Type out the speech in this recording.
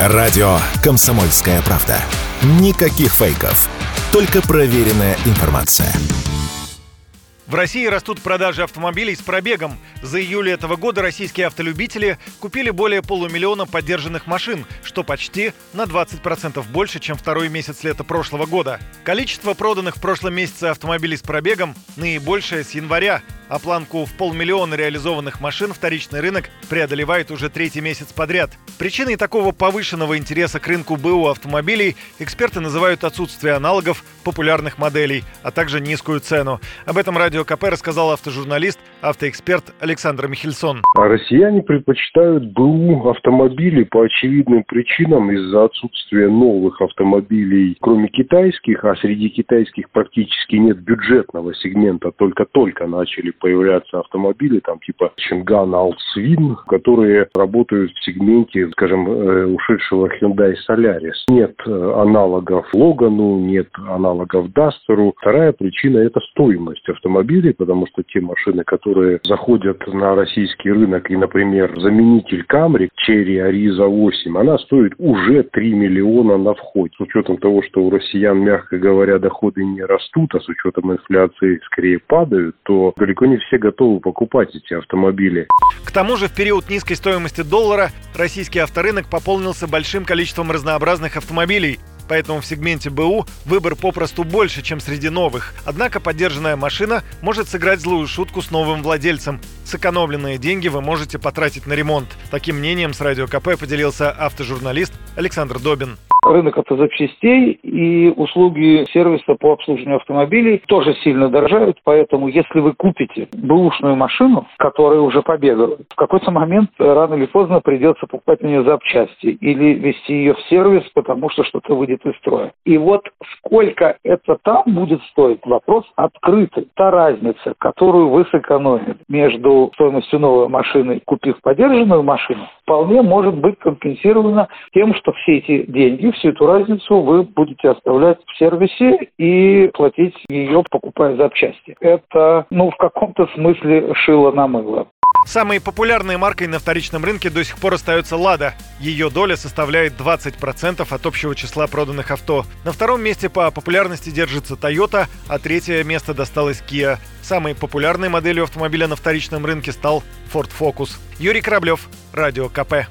Радио «Комсомольская правда». Никаких фейков. Только проверенная информация. В России растут продажи автомобилей с пробегом. За июль этого года российские автолюбители купили более полумиллиона поддержанных машин, что почти на 20% больше, чем второй месяц лета прошлого года. Количество проданных в прошлом месяце автомобилей с пробегом наибольшее с января а планку в полмиллиона реализованных машин вторичный рынок преодолевает уже третий месяц подряд. Причиной такого повышенного интереса к рынку БУ автомобилей эксперты называют отсутствие аналогов популярных моделей, а также низкую цену. Об этом Радио КП рассказал автожурналист, автоэксперт Александр Михельсон. А россияне предпочитают БУ автомобили по очевидным причинам из-за отсутствия новых автомобилей, кроме китайских, а среди китайских практически нет бюджетного сегмента, только-только начали появляться автомобили, там типа Чинган Алтсвин, которые работают в сегменте, скажем, э, ушедшего Hyundai Solaris. Нет э, аналогов Логану, нет аналогов Дастеру. Вторая причина – это стоимость автомобилей, потому что те машины, которые заходят на российский рынок, и, например, заменитель Камри, Черри Ариза 8, она стоит уже 3 миллиона на вход. С учетом того, что у россиян, мягко говоря, доходы не растут, а с учетом инфляции скорее падают, то далеко не все готовы покупать эти автомобили. К тому же в период низкой стоимости доллара российский авторынок пополнился большим количеством разнообразных автомобилей. Поэтому в сегменте БУ выбор попросту больше, чем среди новых. Однако поддержанная машина может сыграть злую шутку с новым владельцем. Сэкономленные деньги вы можете потратить на ремонт. Таким мнением с Радио КП поделился автожурналист Александр Добин рынок автозапчастей и услуги сервиса по обслуживанию автомобилей тоже сильно дорожают, поэтому если вы купите бэушную машину, которая уже побегала, в какой-то момент рано или поздно придется покупать на нее запчасти или вести ее в сервис, потому что что-то выйдет из строя. И вот сколько это там будет стоить, вопрос открытый. Та разница, которую вы сэкономили между стоимостью новой машины, купив подержанную машину, вполне может быть компенсирована тем, что все эти деньги, всю эту разницу вы будете оставлять в сервисе и платить ее, покупая запчасти. Это, ну, в каком-то смысле шило на мыло. Самой популярной маркой на вторичном рынке до сих пор остается «Лада». Ее доля составляет 20% от общего числа проданных авто. На втором месте по популярности держится Toyota, а третье место досталось Kia. Самой популярной моделью автомобиля на вторичном рынке стал Ford Focus. Юрий Кораблев, Радио КП.